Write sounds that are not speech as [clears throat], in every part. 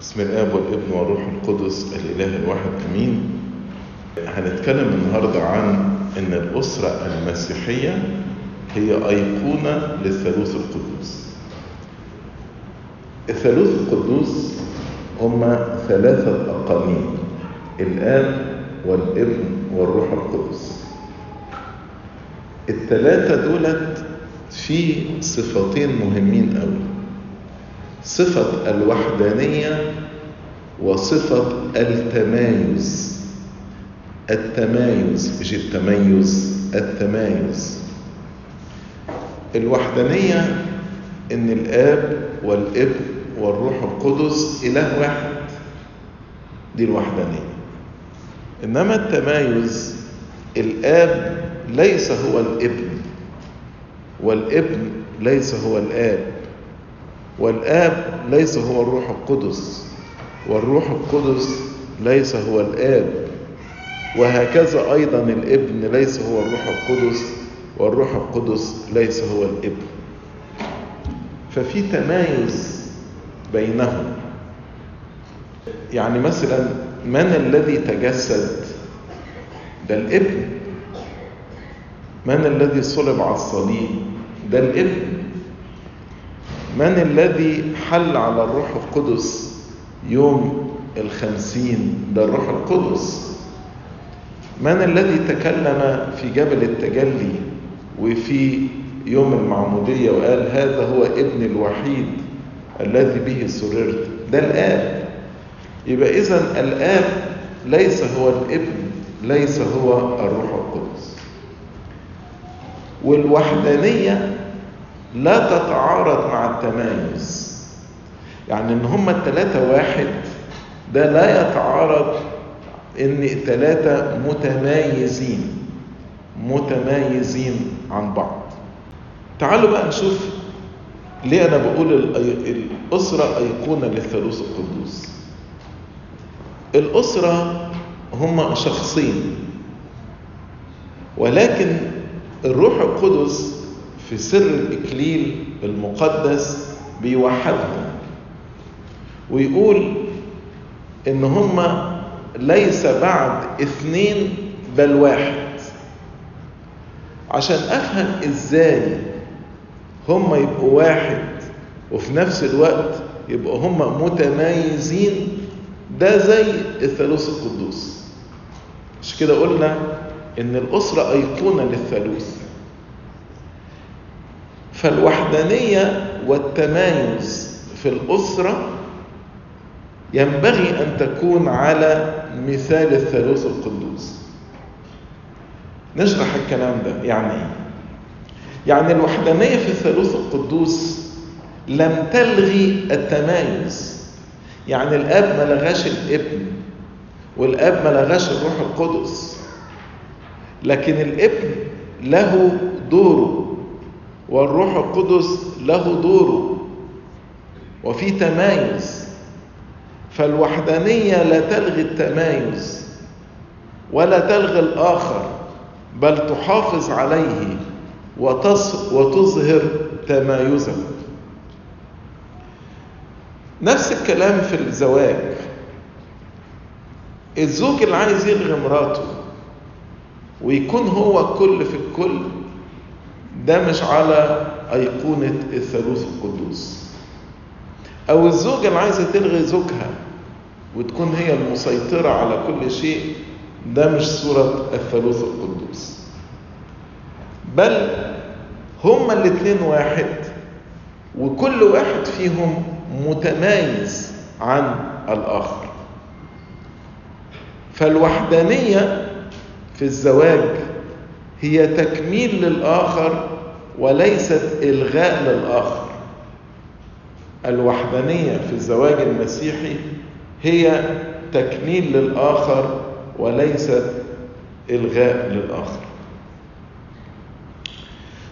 بسم الآب والابن والروح القدس الإله الواحد آمين. هنتكلم النهارده عن إن الأسرة المسيحية هي أيقونة للثالوث القدوس. الثالوث القدوس هما ثلاثة اقانيم الآب والابن والروح القدس. الثلاثة دولت في صفتين مهمين قوي صفة الوحدانية وصفة التمايز. التمايز مش التميز التمايز. الوحدانية إن الآب والابن والروح القدس إله واحد. دي الوحدانية. إنما التمايز الآب ليس هو الإبن والإبن ليس هو الآب. والآب ليس هو الروح القدس والروح القدس ليس هو الآب. وهكذا أيضا الابن ليس هو الروح القدس والروح القدس ليس هو الابن. ففي تمايز بينهم. يعني مثلا من الذي تجسد؟ ده الابن. من الذي صلب على الصليب؟ ده الابن. من الذي حل على الروح القدس يوم الخمسين؟ ده الروح القدس. من الذي تكلم في جبل التجلي وفي يوم المعمودية وقال هذا هو ابن الوحيد الذي به سررت؟ ده الآب. يبقى إذا الآب ليس هو الابن ليس هو الروح القدس. والوحدانية لا تتعارض مع التمايز. يعني إن هما التلاتة واحد ده لا يتعارض إن التلاتة متمايزين متمايزين عن بعض. تعالوا بقى نشوف ليه أنا بقول الأسرة أيقونة للثالوث القدوس. الأسرة هما شخصين ولكن الروح القدس في سر الإكليل المقدس بيوحدهم. ويقول إن هما ليس بعد اثنين بل واحد. عشان أفهم إزاي هما يبقوا واحد وفي نفس الوقت يبقوا هما متمايزين ده زي الثالوث القدوس. مش كده قلنا إن الأسرة أيقونة للثالوث. فالوحدانية والتمايز في الأسرة ينبغي أن تكون على مثال الثالوث القدوس. نشرح الكلام ده يعني إيه؟ يعني الوحدانية في الثالوث القدوس لم تلغي التمايز. يعني الأب ما لغاش الابن والأب ما لغاش الروح القدس لكن الابن له دوره. والروح القدس له دوره وفي تمايز فالوحدانية لا تلغي التمايز ولا تلغي الآخر بل تحافظ عليه وتظهر تمايزه. نفس الكلام في الزواج. الزوج اللي عايز يلغي مراته ويكون هو الكل في الكل ده مش على أيقونة الثالوث القدوس. أو الزوجة اللي عايزة تلغي زوجها وتكون هي المسيطرة على كل شيء ده مش صورة الثالوث القدوس. بل هما الاتنين واحد وكل واحد فيهم متمايز عن الآخر. فالوحدانية في الزواج هي تكميل للآخر وليست إلغاء للآخر. الوحدانية في الزواج المسيحي هي تكميل للآخر وليست إلغاء للآخر.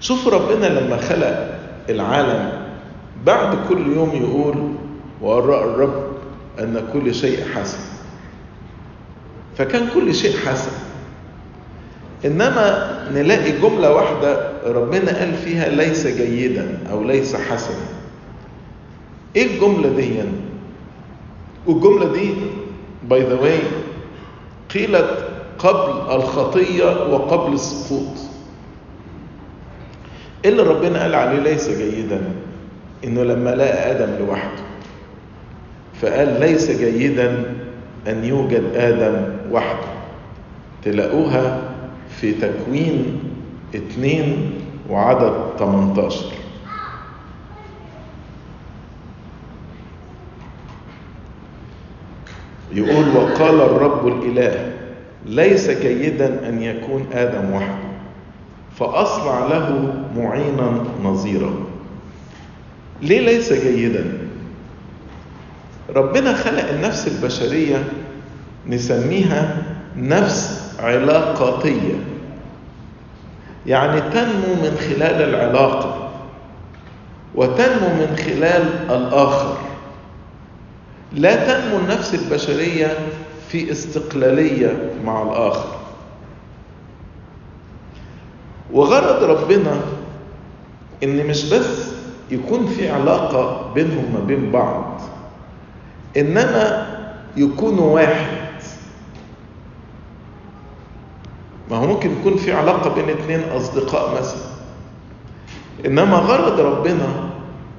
شوف ربنا لما خلق العالم بعد كل يوم يقول وراء الرب أن كل شيء حسن. فكان كل شيء حسن. إنما نلاقي جملة واحدة ربنا قال فيها ليس جيدا أو ليس حسنا. إيه الجملة دي؟ والجملة دي by the way قيلت قبل الخطية وقبل السقوط. اللي ربنا قال عليه ليس جيدا؟ إنه لما لقى آدم لوحده فقال ليس جيدا أن يوجد آدم وحده. تلاقوها في تكوين اتنين وعدد 18 يقول وقال الرب الإله ليس جيدا أن يكون آدم وحده فأصنع له معينا نظيرا. ليه ليس جيدا ربنا خلق النفس البشرية نسميها نفس علاقاتية. يعني تنمو من خلال العلاقة وتنمو من خلال الآخر. لا تنمو النفس البشرية في استقلالية مع الآخر. وغرض ربنا إن مش بس يكون في علاقة بينهم ما بين بعض إنما يكونوا واحد. ما هو ممكن يكون في علاقة بين اتنين أصدقاء مثلا. إنما غرض ربنا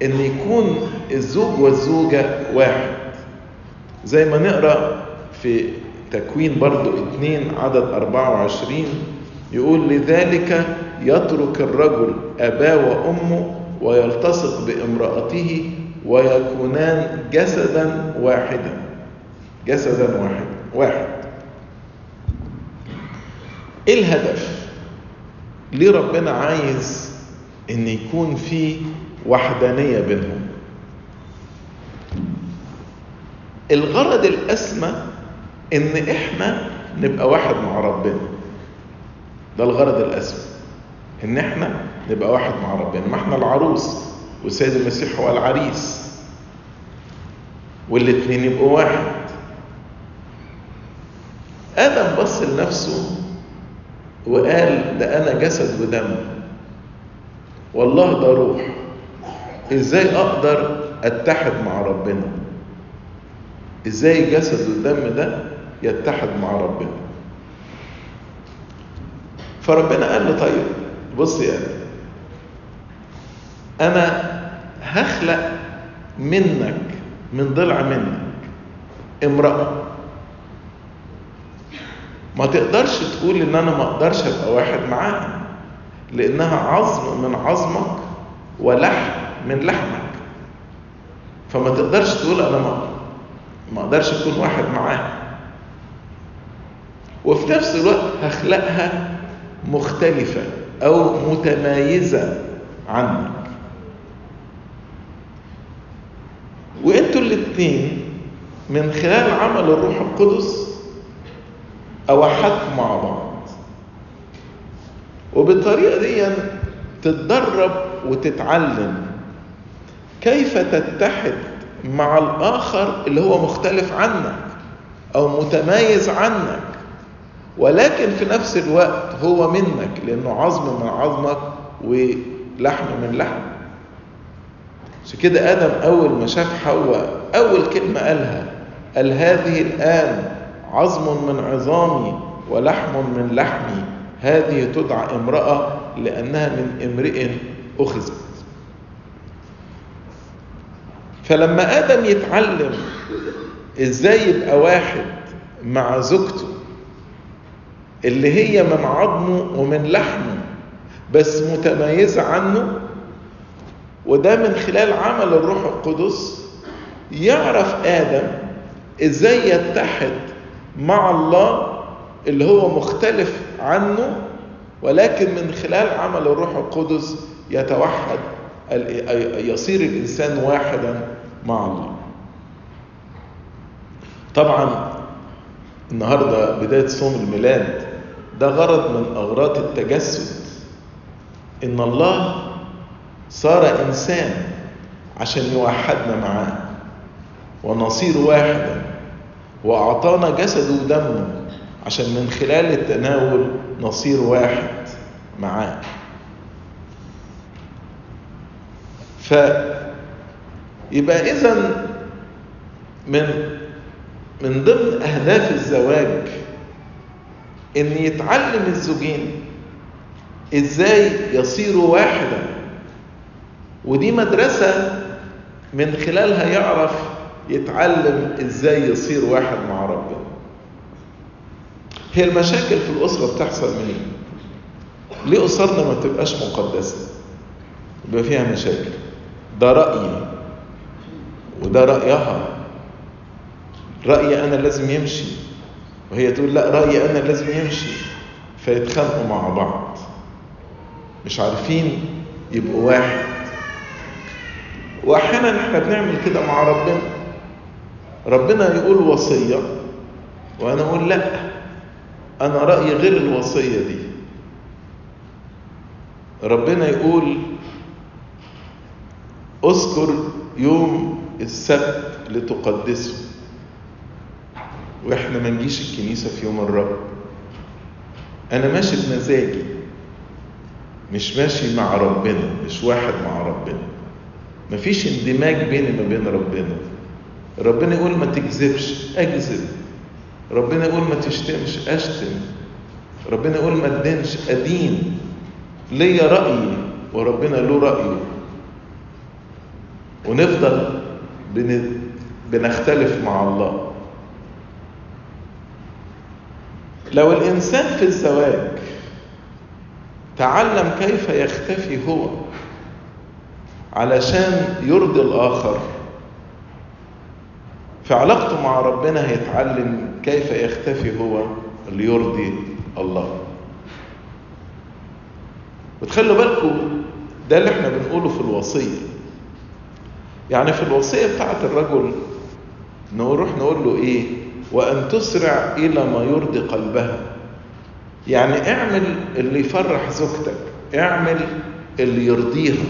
إن يكون الزوج والزوجة واحد. زي ما نقرأ في تكوين برضو اتنين عدد 24 يقول لذلك يترك الرجل أباه وأمه ويلتصق بامرأته ويكونان جسدا واحدا. جسدا واحد واحد. إيه الهدف ليه ربنا عايز إن يكون في وحدانية بينهم؟ الغرض الأسمى إن إحنا نبقى واحد مع ربنا. ده الغرض الأسمى. إن إحنا نبقى واحد مع ربنا. ما إحنا العروس والسيد المسيح هو العريس. والاتنين يبقوا واحد. آدم بص لنفسه وقال ده أنا جسد ودم. والله ده روح. إزاي أقدر أتحد مع ربنا؟ إزاي الجسد والدم ده يتحد مع ربنا؟ فربنا قال له طيب بص يا آدم أنا هخلق منك من ضلع منك امرأة. ما تقدرش تقول إن أنا ما أقدرش أبقى واحد معاها لأنها عظم من عظمك ولحم من لحمك. فما تقدرش تقول أنا ما أقدرش أكون واحد معاها وفي نفس الوقت هخلقها مختلفة أو متميزة عنك. وإنتوا الاتنين من خلال عمل الروح القدس أوحدكم مع بعض. وبالطريقة دي تتدرب وتتعلم كيف تتحد مع الآخر اللي هو مختلف عنك أو متميز عنك ولكن في نفس الوقت هو منك لأنه عظم من عظمك ولحم من لحم. عشان كده آدم أول ما شاف حواء أول كلمة قالها قال هذه الآن عظم من عظامي ولحم من لحمي. هذه تدعى امرأة لأنها من امرئ أخذت. فلما آدم يتعلم إزاي يبقى واحد مع زوجته اللي هي من عظمه ومن لحمه بس متميزة عنه وده من خلال عمل الروح القدس يعرف آدم إزاي يتحد مع الله اللي هو مختلف عنه ولكن من خلال عمل الروح القدس يتوحد يصير الإنسان واحدا مع الله. طبعا النهاردة بداية صوم الميلاد ده غرض من أغراض التجسد إن الله صار إنسان عشان يوحدنا معاه ونصير واحدا وأعطانا جسده ودمه عشان من خلال التناول نصير واحد معاه. فيبقى إذا من من ضمن أهداف الزواج إن يتعلم الزوجين إزاي يصيروا واحدا ودي مدرسة من خلالها يعرف يتعلم إزاي يصير واحد مع ربنا. هي المشاكل في الأسرة بتحصل منين؟ ليه أسرنا ما تبقاش مقدسة؟ يبقى فيها مشاكل. ده رأيي. وده رأيها. رأيي أنا لازم يمشي. وهي تقول لا رأيي أنا لازم يمشي. فيتخانقوا مع بعض. مش عارفين يبقوا واحد. وأحيانا إحنا بنعمل كده مع ربنا. ربنا يقول وصية وأنا أقول لأ. أنا رأيي غير الوصية دي. ربنا يقول اذكر يوم السبت لتقدسه. وإحنا ما نجيش الكنيسة في يوم الرب. أنا ماشي بمزاجي. مش ماشي مع ربنا مش واحد مع ربنا. مفيش اندماج بيني ما بين ربنا. ربنا يقول ما تكذبش أكذب. ربنا يقول ما تشتمش أشتم. ربنا يقول ما تدينش أدين. ليا رأيي وربنا له رأيه ونفضل بن... بنختلف مع الله. لو الإنسان في الزواج تعلم كيف يختفي هو علشان يرضي الآخر في علاقته مع ربنا هيتعلم كيف يختفي هو ليرضي الله. وتخلوا بالكم ده اللي إحنا بنقوله في الوصية. يعني في الوصية بتاعت الرجل نروح نقول له إيه؟ وأن تسرع إلى ما يرضي قلبها. يعني اعمل اللي يفرح زوجتك اعمل اللي يرضيها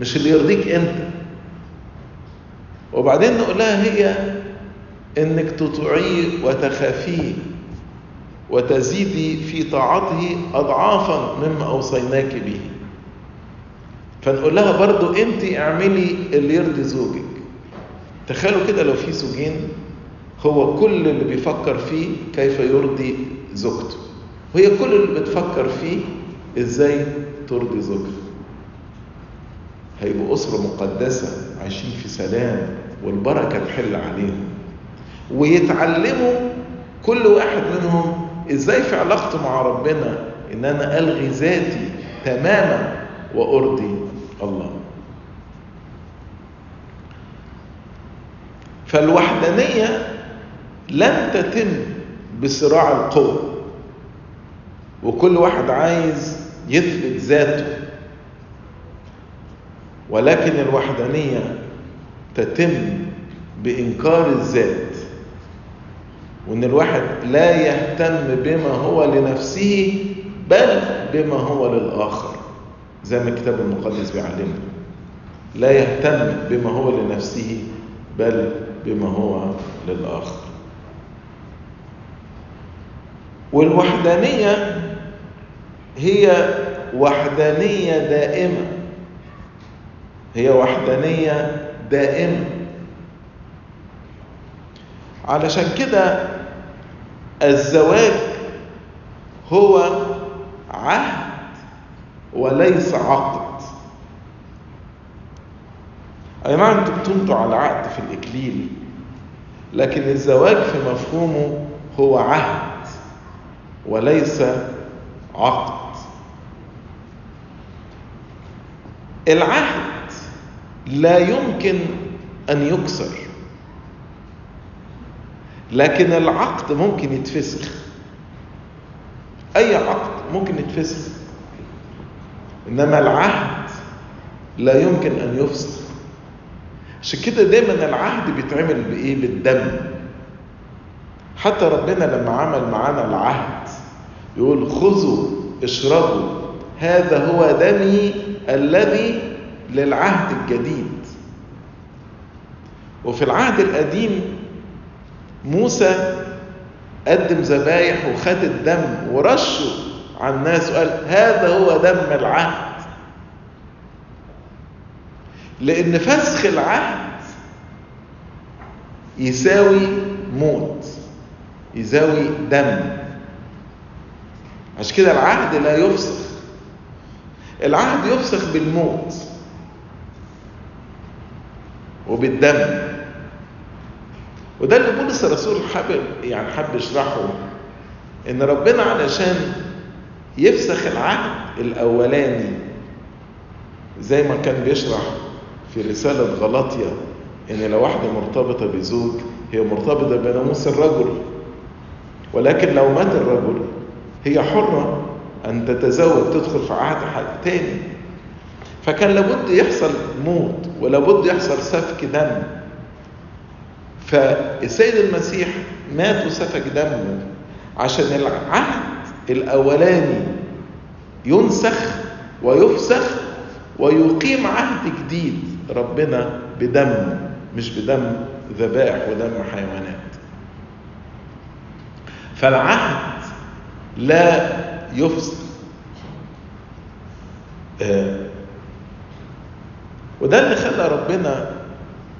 مش اللي يرضيك أنت. وبعدين نقول لها هي إنك تطيعيه وتخافيه وتزيدي في طاعته اضعافا مما أوصيناك به. فنقول لها برضو أنت اعملي اللي يرضي زوجك. تخيلوا كده لو في زوجين هو كل اللي بيفكر فيه كيف يرضي زوجته. وهي كل اللي بتفكر فيه إزاي ترضي زوجها. هيبقوا أسرة مقدسة عايشين في سلام والبركة تحل عليهم. ويتعلموا كل واحد منهم إزاي في علاقته مع ربنا إن أنا ألغي ذاتي تماما وأرضي الله. فالوحدانية لن تتم بصراع القوة وكل واحد عايز يثبت ذاته. ولكن الوحدانية تتم بإنكار الذات. وإن الواحد لا يهتم بما هو لنفسه بل بما هو للآخر زي ما الكتاب المقدس بيعلمنا. لا يهتم بما هو لنفسه بل بما هو للآخر. والوحدانية هي وحدانية دائمة. هي وحدانية دائمة. علشان كده الزواج هو عهد وليس عقد. أي نعم أنتوا بتمضوا على عقد في الإكليل لكن الزواج في مفهومه هو عهد وليس عقد. العهد لا يمكن أن يكسر. لكن العقد ممكن يتفسخ. أي عقد ممكن يتفسخ؟ إنما العهد لا يمكن أن يفسخ. عشان كده دايما العهد بيتعمل بإيه؟ بالدم حتى ربنا لما عمل معانا العهد يقول خذوا اشربوا هذا هو دمي الذي للعهد الجديد. وفي العهد القديم موسى قدم ذبايح وخد الدم ورشه على الناس وقال هذا هو دم العهد. لأن فسخ العهد يساوي موت يساوي دم. عشان كده العهد لا يفسخ. العهد يفسخ بالموت وبالدم. وده اللي بولس الرسول حابب يعني حب يشرحه إن ربنا علشان يفسخ العهد الأولاني زي ما كان بيشرح في رسالة غلطية إن لو واحدة مرتبطة بزوج هي مرتبطة بناموس الرجل ولكن لو مات الرجل هي حرة أن تتزوج تدخل في عهد حد تاني. فكان لابد يحصل موت ولابد يحصل سفك دم. فالسيد المسيح مات وسفك دمه عشان العهد الأولاني ينسخ ويفسخ ويقيم عهد جديد ربنا بدم مش بدم ذبائح ودم حيوانات. فالعهد لا يفسخ. آه وده اللي خلى ربنا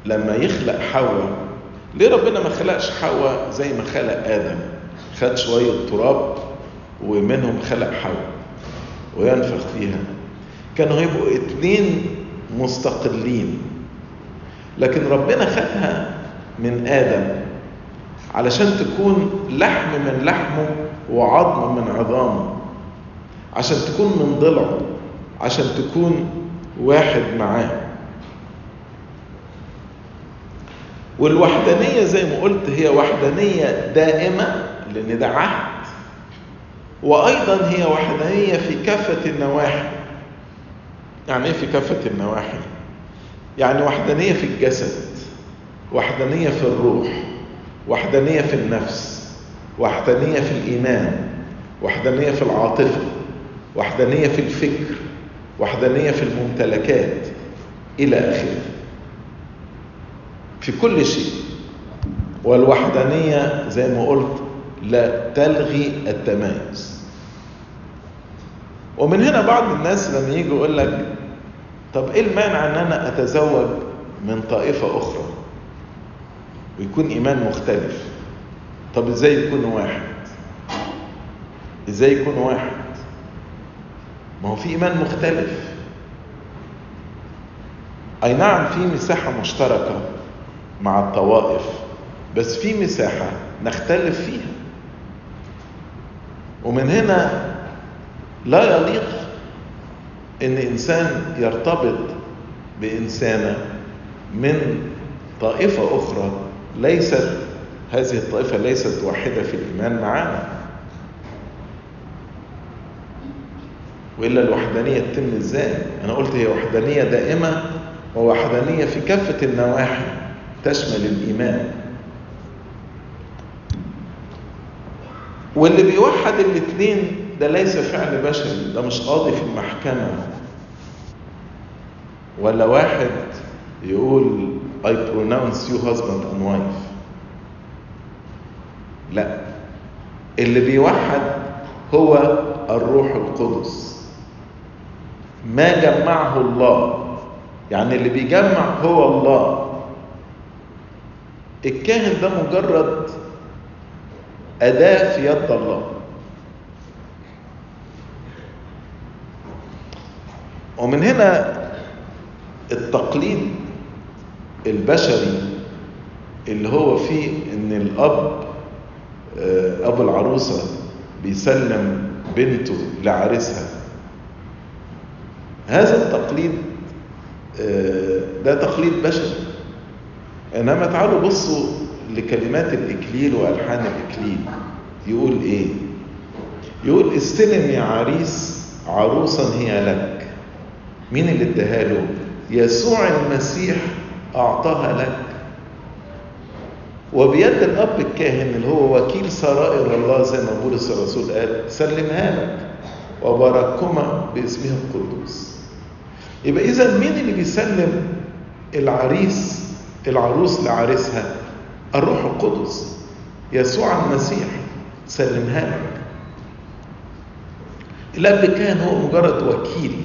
لما يخلق حواء ليه ربنا ما خلقش حواء زي ما خلق آدم؟ خد شوية تراب ومنهم خلق حواء وينفخ فيها. كانوا هيبقوا اتنين مستقلين. لكن ربنا خدها من آدم علشان تكون لحم من لحمه وعظم من عظامه. عشان تكون من ضلعه. عشان تكون واحد معاه. والوحدانية زي ما قلت هي وحدانية دائمة لأن ده عهد. وأيضا هي وحدانية في كافة النواحي. يعني إيه في كافة النواحي؟ يعني وحدانية في الجسد وحدانية في الروح وحدانية في النفس وحدانية في الإيمان وحدانية في العاطفة وحدانية في الفكر وحدانية في الممتلكات إلى آخره. في كل شيء. والوحدانية زي ما قلت لا تلغي التمايز. ومن هنا بعض الناس لما يجي يقول لك طب إيه المانع إن أنا أتزوج من طائفة أخرى؟ ويكون إيمان مختلف. طب إزاي يكون واحد؟ إزاي يكون واحد؟ ما هو في إيمان مختلف. أي نعم في مساحة مشتركة. مع الطوائف. بس في مساحة نختلف فيها. ومن هنا لا يليق إن إنسان يرتبط بانسانة من طائفة أخرى. ليست هذه الطائفة ليست واحدة في الإيمان معنا وإلا الوحدانية تتم إزاي؟ أنا قلت هي وحدانية دائمة ووحدانية في كافة النواحي. تشمل الإيمان. واللي بيوحد الاثنين ده ليس فعل بشري ده مش قاضي في المحكمة. ولا واحد يقول I pronounce you husband and wife. لا. اللي بيوحد هو الروح القدس. ما جمعه الله. يعني اللي بيجمع هو الله. الكاهن ده مجرد أداة في يد الله. ومن هنا التقليد البشري اللي هو فيه إن الأب أبو العروسة بيسلم بنته لعريسها. هذا التقليد ده تقليد بشري. إنما تعالوا بصوا لكلمات الإكليل وألحان الإكليل. يقول إيه؟ يقول استلم يا عريس عروسا هي لك. مين اللي اداها له؟ يسوع المسيح أعطاها لك. وبيد الأب الكاهن اللي هو وكيل سرائر الله زي ما بولس الرسول قال سلمها لك وبارككما باسمه القدوس. يبقى اذا مين اللي بيسلم؟ العريس. العروس لعريسها الروح القدس يسوع المسيح سلمها لك. الاب كان هو مجرد وكيل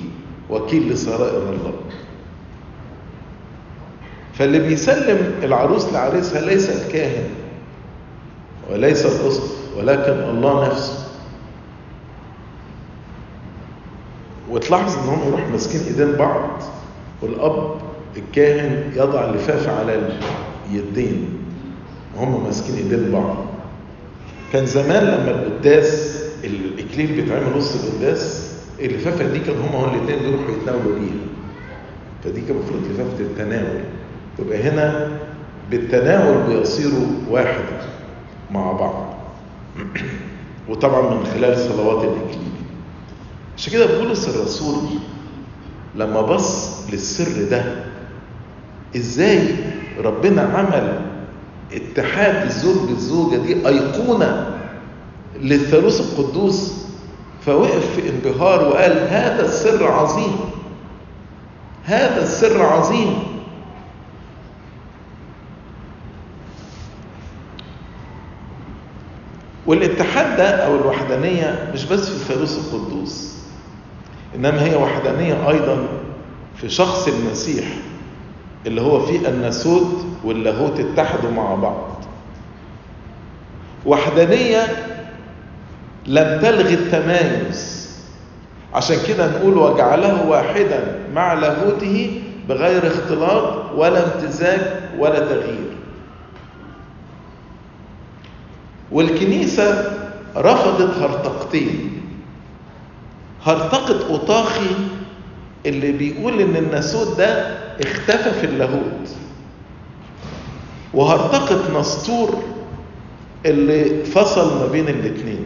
وكيل لسرائر الله فاللي بيسلم العروس لعريسها ليس الكاهن وليس الأسقف ولكن الله نفسه. وتلاحظ إن هم يروحوا ماسكين إيدين بعض والأب الكاهن يضع اللفافه على اليدين وهم ماسكين ايدين بعض. كان زمان لما القداس الإكليل بيتعمل وسط القداس اللفافة دي كان هم الاثنين بيروحوا يتناولوا بيها. فدي كان المفروض لفافه التناول تبقى هنا بالتناول بيصيروا واحد مع بعض. [clears throat] وطبعا من خلال صلوات الإكليل. عشان كده بولس الرسول لما بص للسر ده إزاي ربنا عمل اتحاد الزوج بالزوجة دي أيقونة للثالوث القدوس فوقف في انبهار وقال هذا السر عظيم هذا السر عظيم. والاتحاد ده أو الوحدانية مش بس في الثالوث القدوس إنما هي وحدانية أيضا في شخص المسيح. اللي هو فيه الناسوت واللاهوت اتحدوا مع بعض. وحدانية لم تلغي التمايز. عشان كده نقول وجعله واحدا مع لاهوته بغير اختلاط ولا امتزاج ولا تغيير. والكنيسة رفضت هرطقتين. هرطقة أوطاخي اللي بيقول إن الناسوت ده اختفى في اللاهوت. وهرطقة نسطور اللي فصل ما بين الاتنين.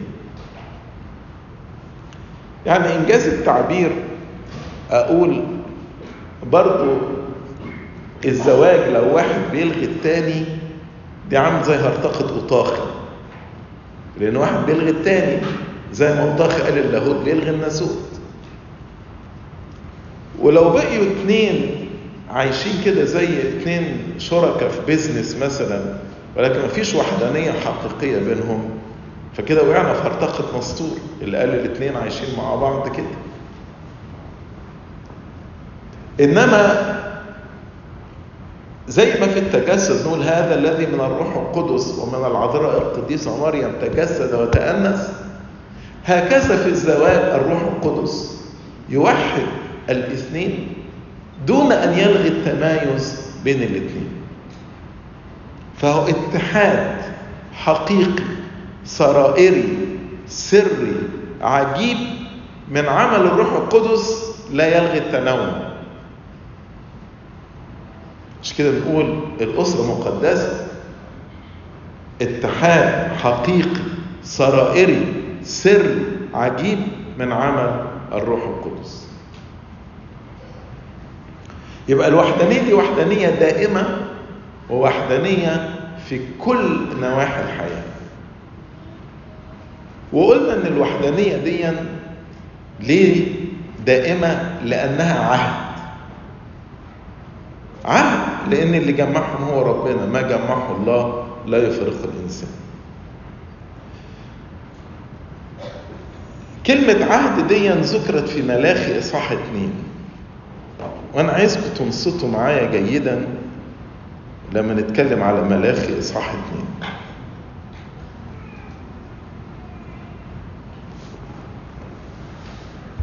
يعني إنجاز التعبير أقول برضو الزواج لو واحد بيلغي التاني دي عامل زي هرطقة أوطاخي لأن واحد بيلغي التاني زي ما أوطاخي قال اللاهوت بيلغي الناسوت. ولو بقيوا اتنين عايشين كده زي اتنين شركاء في بيزنس مثلا ولكن مفيش وحدانية حقيقية بينهم فكده وقعنا في هرطقة مسطور اللي قال الاتنين عايشين مع بعض كده. إنما زي ما في التجسد نقول هذا الذي من الروح القدس ومن العذراء القديسة مريم تجسد وتأنس هكذا في الزواج الروح القدس يوحد الاثنين دون أن يلغي التمايز بين الاثنين. فهو اتحاد حقيقي سرائري سري عجيب من عمل الروح القدس لا يلغي التنوع مش كده نقول الأسرة مقدسة؟ اتحاد حقيقي سرائري سري عجيب من عمل الروح القدس. يبقى الوحدانية دي وحدانية دائمة ووحدانية في كل نواحي الحياة. وقلنا إن الوحدانية دي ليه دائمة؟ لأنها عهد. عهد لأن اللي جمعهم هو ربنا ما جمعه الله لا يفرق الإنسان. كلمة عهد دي ذكرت في ملاخي إصحاح اتنين. وأنا عايزكم تنصتوا معايا جيدا لما نتكلم على ملاخي إصحاح اتنين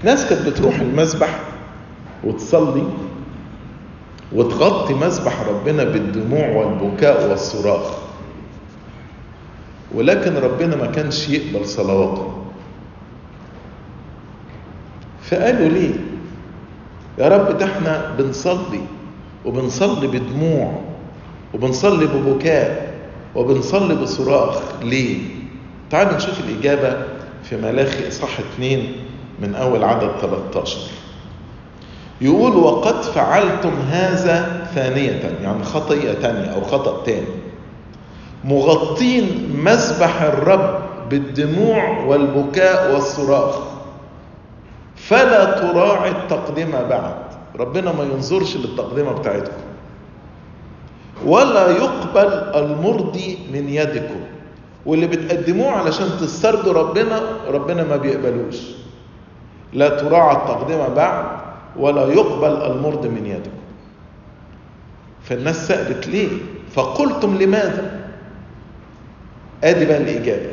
ناس كانت بتروح المسبح وتصلي وتغطي مسبح ربنا بالدموع والبكاء والصراخ ولكن ربنا ما كانش يقبل صلواتهم فقالوا ليه؟ يا رب ده إحنا بنصلي وبنصلي بدموع وبنصلي ببكاء وبنصلي بصراخ ليه؟ تعالوا نشوف الإجابة في ملاخي إصحاح 2 من أول عدد 13 يقول وقد فعلتم هذا ثانية يعني خطية تانية أو خطأ تاني. مغطين مسبح الرب بالدموع والبكاء والصراخ. فلا تراعي التقدمة بعد. ربنا ما ينظرش للتقدمة بتاعتكم. ولا يقبل المرضي من يدكم. واللي بتقدموه علشان تسترضوا ربنا ربنا ما بيقبلوش. لا تراعى التقدمة بعد ولا يقبل المرض من يدكم. فالناس سألت ليه؟ فقلتم لماذا؟ أدي بقى الإجابة.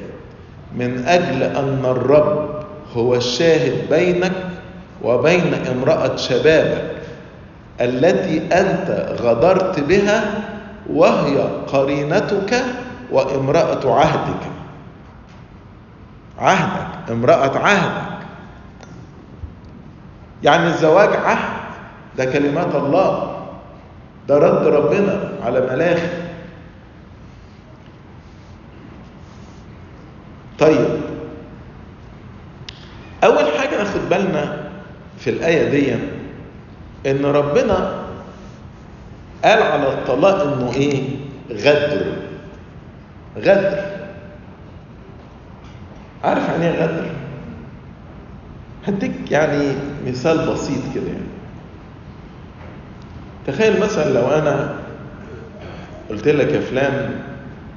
من أجل أن الرب هو الشاهد بينك وبين امرأة شبابك التي أنت غدرت بها وهي قرينتك وامرأة عهدك. عهدك امرأة عهدك. يعني الزواج عهد ده كلمات الله ده رد ربنا على ملاخي طيب اول حاجة ناخد بالنا في الآية دي إن ربنا قال على الطلاق إنه إيه؟ غدر. غدر. عارف يعني إيه غدر؟ هديك يعني مثال بسيط كده يعني. تخيل مثلا لو أنا قلت لك يا فلان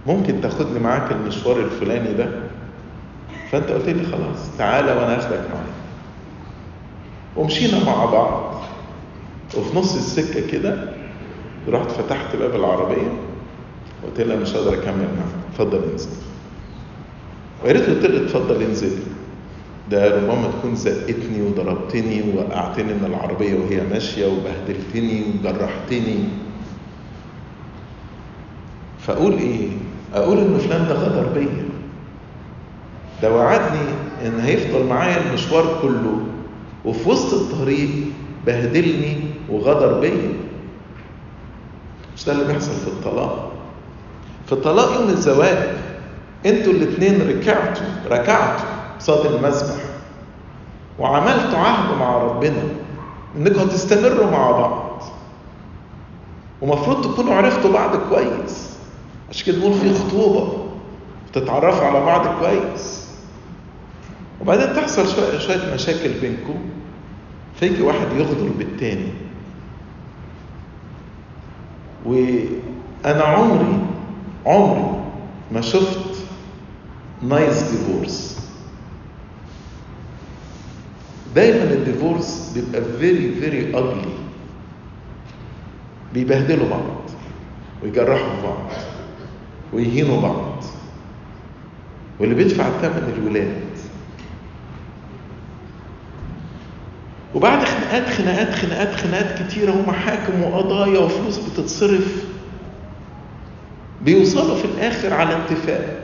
ممكن تاخدني معاك المشوار الفلاني ده؟ فأنت قلت لي خلاص تعالى وأنا اخدك معايا ومشينا مع بعض. وفي نص السكة كده رحت فتحت باب العربية وقلت لها مش قادر أكمل معاك اتفضل انزل ويا ريت قلت لها اتفضل انزل ده ربما تكون زقتني وضربتني ووقعتني من العربية وهي ماشية وبهدلتني وجرحتني. فأقول إيه؟ أقول إن فلان ده غدر بيا. ده وعدني إن هيفضل معايا المشوار كله. وفي وسط الطريق بهدلني وغدر بيا. مش ده اللي بيحصل في الطلاق؟ في الطلاق يوم الزواج أنتوا الاتنين ركعتوا ركعتوا قصاد المسبح وعملتوا عهد مع ربنا إنكم هتستمروا مع بعض. ومفروض تكونوا عرفتوا بعض كويس. عشان كده بنقول في خطوبة تتعرفوا على بعض كويس. وبعدين تحصل شوية مشاكل بينكم. فيجي واحد يغدر بالتاني. وأنا عمري عمري ما شفت nice divorce دايما ال divorce بيبقى very very ugly بيبهدلوا بعض ويجرحوا بعض ويهينوا بعض. واللي بيدفع الثمن الولاد وبعد خناقات خناقات خناقات خناقات كتيرة ومحاكم وقضايا وفلوس بتتصرف. بيوصلوا في الآخر على اتفاق.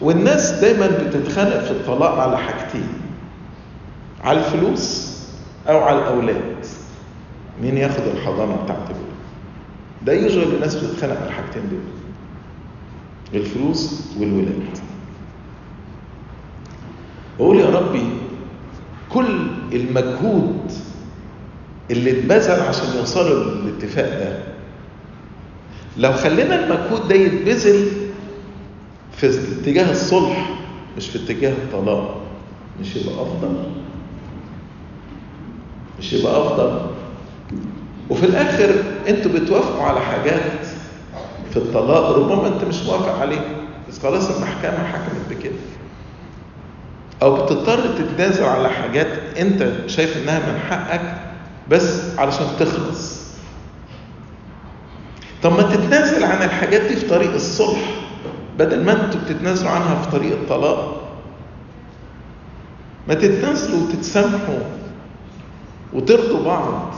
والناس دايما بتتخانق في الطلاق على حاجتين على الفلوس أو على الأولاد. مين ياخد الحضانة بتاعت الولاد ده يشغل الناس بتتخانق على الحاجتين دول الفلوس والولاد. بقول يا ربي كل المجهود اللي اتبذل عشان يوصلوا للاتفاق ده لو خلينا المجهود ده يتبذل في اتجاه الصلح مش في اتجاه الطلاق مش يبقى أفضل؟ مش يبقى أفضل؟ وفي الآخر أنتوا بتوافقوا على حاجات في الطلاق ربما أنت مش موافق عليها. بس خلاص المحكمة حكمت بكده. أو بتضطر تتنازل على حاجات أنت شايف إنها من حقك بس علشان تخلص. طب ما تتنازل عن الحاجات دي في طريق الصلح بدل ما أنتوا بتتنازلوا عنها في طريق الطلاق. ما تتنازلوا وتتسامحوا وترضوا بعض.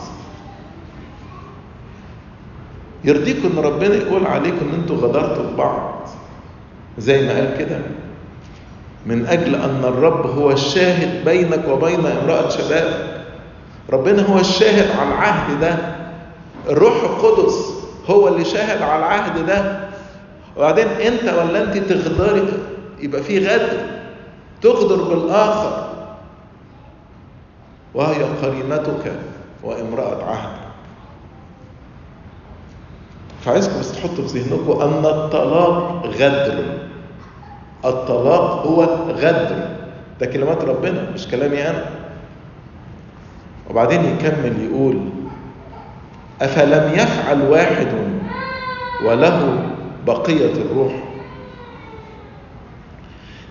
يرضيكم إن ربنا يقول عليكم إن أنتوا غدرتوا ببعض زي ما قال كده. من أجل أن الرب هو الشاهد بينك وبين امرأة شبابك ربنا هو الشاهد على العهد ده. الروح القدس هو اللي شاهد على العهد ده. وبعدين أنت ولا أنت تغدري يبقى في غدر تغدر بالآخر. وهي قرينتك وامرأة عهدك فعايزكم بس تحطوا في ذهنكم أن الطلاق غدر الطلاق هو غدر. ده كلمات ربنا مش كلامي أنا. وبعدين يكمل يقول أفلم يفعل واحد وله بقية الروح؟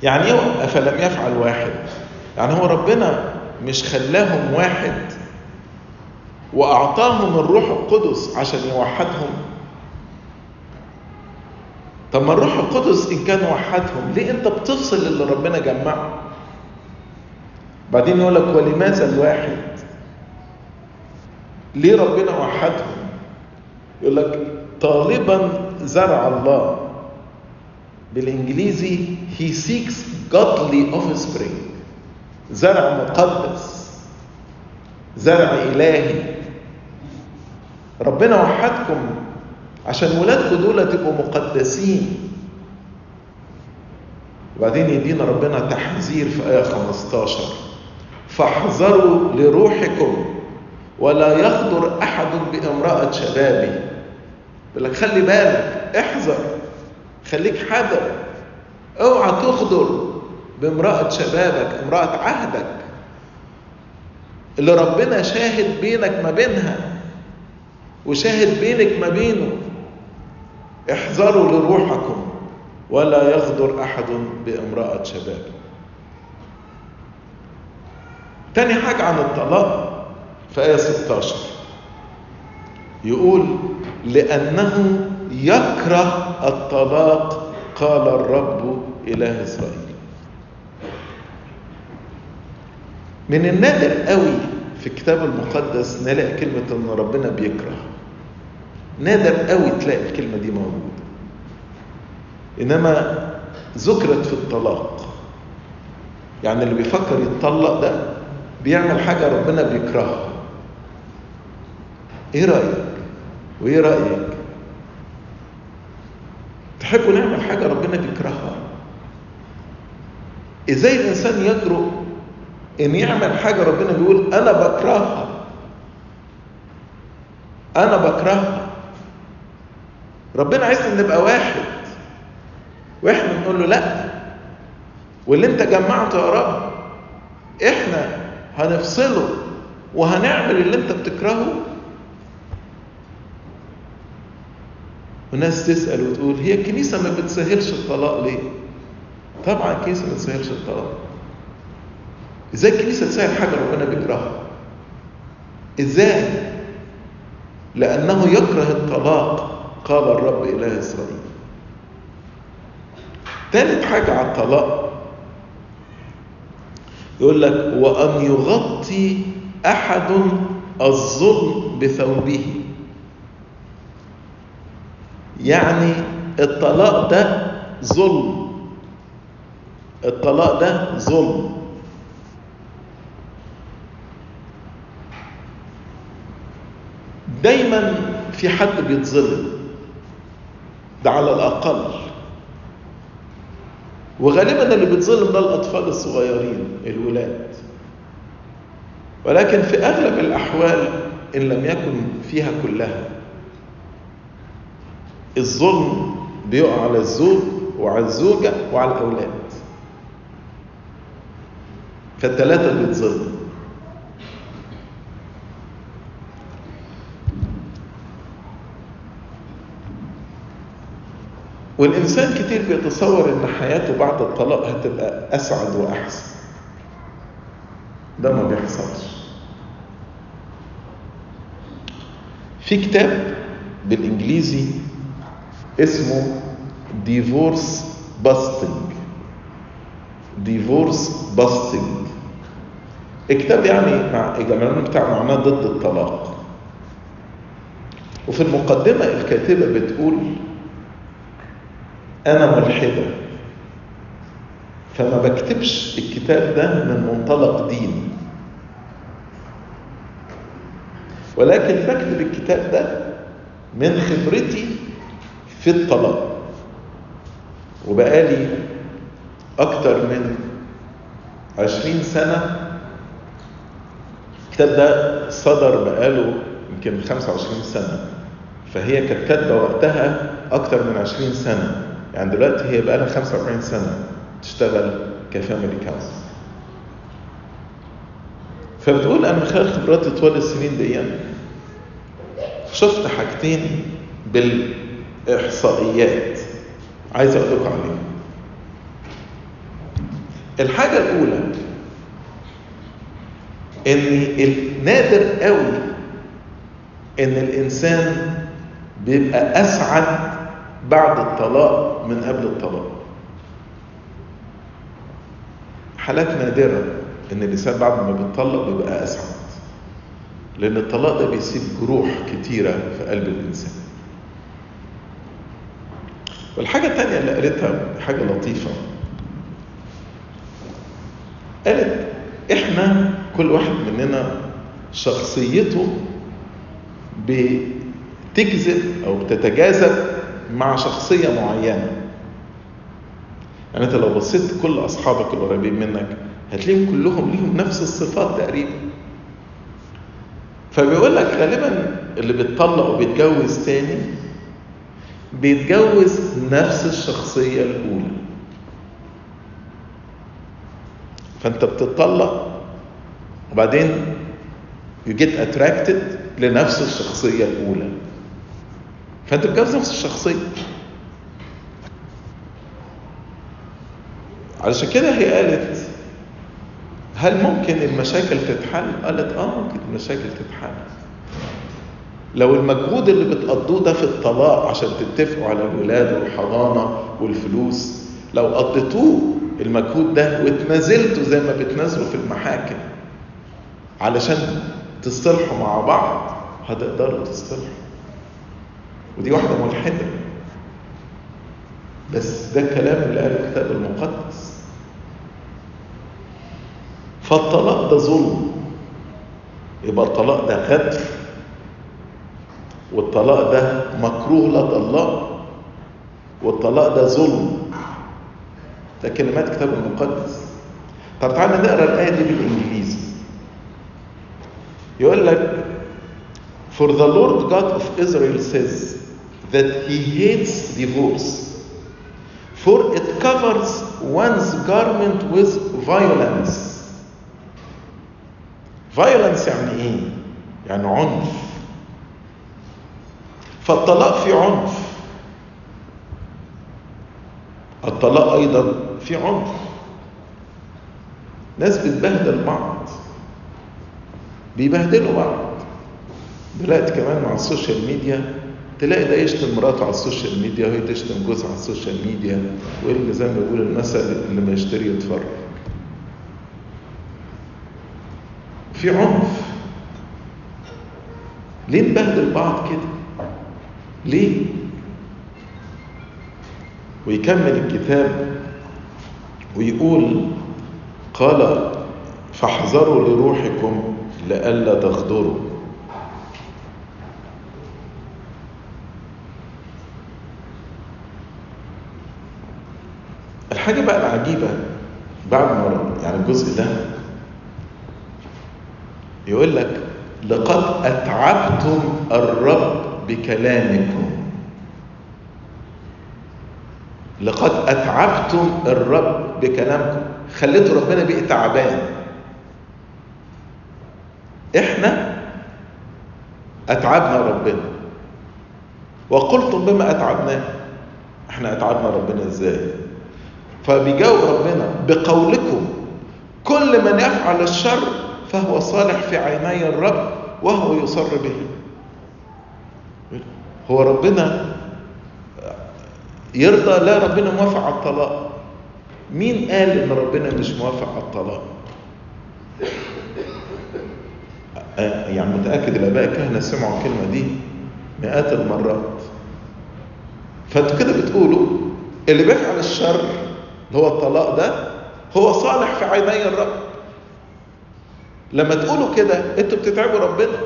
يعني إيه أفلم يفعل واحد؟ يعني هو ربنا مش خلاهم واحد وأعطاهم الروح القدس عشان يوحدهم؟ طب ما الروح القدس إن كان وحدهم ليه أنت بتفصل اللي ربنا جمعه؟ بعدين يقول لك ولماذا الواحد؟ ليه ربنا وحدهم؟ يقول لك طالبا زرع الله. بالإنجليزي he seeks godly offspring. زرع مقدس. زرع إلهي. ربنا وحدكم. عشان ولادكم دول تبقوا مقدسين. وبعدين يدينا ربنا تحذير في آية 15 فاحذروا لروحكم ولا يخضر أحد بامرأة شبابه. يقول لك خلي بالك احذر. خليك حذر. اوعى تخضر بامرأة شبابك امرأة عهدك. اللي ربنا شاهد بينك ما بينها وشاهد بينك ما بينه احذروا لروحكم ولا يغدر أحد بامرأة شباب. تاني حاجة عن الطلاق في آية 16 يقول لأنه يكره الطلاق قال الرب إله إسرائيل. من النادر قوي في الكتاب المقدس نلاقي كلمة إن ربنا بيكره. نادر قوي تلاقي الكلمة دي موجودة. إنما ذكرت في الطلاق. يعني اللي بيفكر يتطلق ده بيعمل حاجة ربنا بيكرهها. إيه رأيك؟ وإيه رأيك؟ تحبوا نعمل حاجة ربنا بيكرهها؟ إزاي الإنسان يجرؤ إن يعمل حاجة ربنا بيقول أنا بكرهها؟ أنا بكرهها. ربنا عايزنا نبقى واحد وإحنا نقول له لا واللي انت جمعته يا رب إحنا هنفصله وهنعمل اللي انت بتكرهه وناس تسأل وتقول هي الكنيسة ما بتسهلش الطلاق ليه؟ طبعا الكنيسة ما بتسهلش الطلاق إزاي الكنيسة تسهل حاجة ربنا بيكرهها؟ إزاي؟ لأنه يكره الطلاق قال الرب إله إسرائيل. ثالث حاجة على الطلاق. يقول لك وأن يغطي أحد الظلم بثوبه. يعني الطلاق ده ظلم. الطلاق ده ظلم. دايما في حد بيتظلم. ده على الأقل. وغالبا اللي بيتظلم ده الأطفال الصغيرين الولاد. ولكن في أغلب الأحوال إن لم يكن فيها كلها. الظلم بيقع على الزوج وعلى الزوجة وعلى الأولاد. فالثلاثة بيتظلموا والإنسان كتير بيتصور إن حياته بعد الطلاق هتبقى أسعد وأحسن. ده ما بيحصلش. في كتاب بالإنجليزي اسمه Divorce Busting Divorce Busting الكتاب يعني مع الجمال بتاع معناه ضد الطلاق. وفي المقدمة الكاتبة بتقول أنا ملحدة. فما بكتبش الكتاب ده من منطلق ديني. ولكن بكتب الكتاب ده من خبرتي في الطلاق. وبقالي أكتر من عشرين سنة الكتاب ده صدر بقاله يمكن 25 سنة. فهي كانت كاتبة وقتها أكتر من 20 سنة. يعني دلوقتي هي بقى لها 45 سنة تشتغل ك family counselor فبتقول أنا من خلال خبراتي طوال السنين دي شفت حاجتين بالإحصائيات عايز أقول لكم عليهم. الحاجة الأولى إن النادر قوي إن الإنسان بيبقى أسعد بعد الطلاق من قبل الطلاق. حالات نادرة إن الإنسان بعد ما بيتطلق بيبقى أسعد لأن الطلاق ده بيسيب جروح كتيرة في قلب الإنسان. والحاجة التانية اللي قالتها حاجة لطيفة. قالت إحنا كل واحد مننا شخصيته بتجذب أو بتتجاذب مع شخصية معينة. يعني أنت لو بصيت كل أصحابك القريبين منك هتلاقيهم كلهم ليهم نفس الصفات تقريبا. فبيقول لك غالبا اللي بيتطلق وبيتجوز تاني بيتجوز نفس الشخصية الأولى. فأنت بتتطلق وبعدين you get attracted لنفس الشخصية الأولى. فأنت بتتجوز نفس الشخصية علشان كده هي قالت هل ممكن المشاكل تتحل؟ قالت آه ممكن المشاكل تتحل. لو المجهود اللي بتقضوه ده في الطلاق عشان تتفقوا على الولادة والحضانة والفلوس لو قضيتوه المجهود ده واتنازلتوا زي ما بتنازلوا في المحاكم علشان تصطلحوا مع بعض هتقدروا تصطلحوا. ودي واحدة ملحدة. بس ده الكلام اللي قاله الكتاب المقدس. فالطلاق ده ظلم. يبقى الطلاق ده غدر. والطلاق ده مكروه لدى الله والطلاق ده ظلم. ده كلمات الكتاب المقدس. طب تعالى نقرأ الآية دي بالإنجليزي. يقول لك For the Lord God of Israel says that he hates divorce. For it covers one's garment with violence. Violence يعني إيه؟ يعني عنف. فالطلاق في عنف. الطلاق أيضا في عنف. ناس بتبهدل بعض. بيبهدلوا بعض. دلوقتي كمان مع ال social media تلاقي ده يشتم مراته على ال social media وهي تشتم جوزها على ال social media واللي زي ما بيقول المثل اللي ما يشتري يتفرج. في عنف. ليه نبهدل بعض كده؟ ليه؟ ويكمل الكتاب ويقول قال فاحذروا لروحكم لئلا تغدروا. الحاجة بقى العجيبة بعد ما يعني الجزء ده يقول لك لقد أتعبتم الرب بكلامكم. لقد أتعبتم الرب بكلامكم. خليتوا ربنا بقى تعبان. إحنا أتعبنا ربنا. وقلتم بما أتعبناه إحنا أتعبنا ربنا إزاي؟ فبيجاوب ربنا بقولكم كل من يفعل الشر فهو صالح في عيني الرب وهو يصر به. هو ربنا يرضى لا ربنا موافق على الطلاق. مين قال إن ربنا مش موافق على الطلاق؟ يعني متأكد الاباء الكهنة سمعوا الكلمة دي مئات المرات. فأنتوا كده بتقولوا اللي بيفعل الشر اللي هو الطلاق ده هو صالح في عيني الرب. لما تقولوا كده أنتوا بتتعبوا ربنا.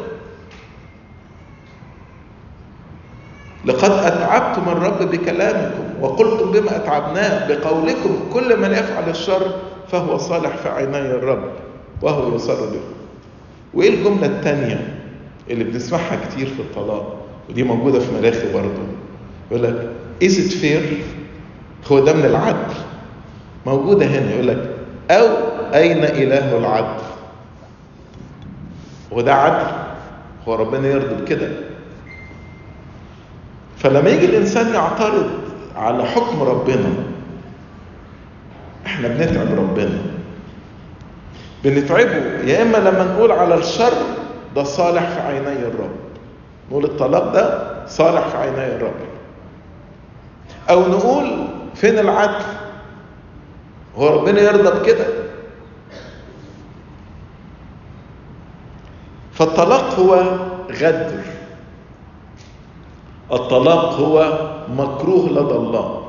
لقد أتعبتم الرب بكلامكم وقلتم بما أتعبناه بقولكم كل من يفعل الشر فهو صالح في عيني الرب وهو يصر به وإيه الجملة الثانية اللي بنسمعها كتير في الطلاق؟ ودي موجودة في ملاخي برضه. يقول لك is it fair? هو ده من العدل. موجودة هنا يقول لك أو أين إله العدل؟ وده عدل هو ربنا يرضي بكده. فلما يجي الإنسان يعترض على حكم ربنا إحنا بنتعب ربنا. بنتعبه يا إما لما نقول على الشر ده صالح في عيني الرب. نقول الطلاق ده صالح في عيني الرب. أو نقول فين العدل؟ هو ربنا يرضى بكده. فالطلاق هو غدر الطلاق هو مكروه لدى الله.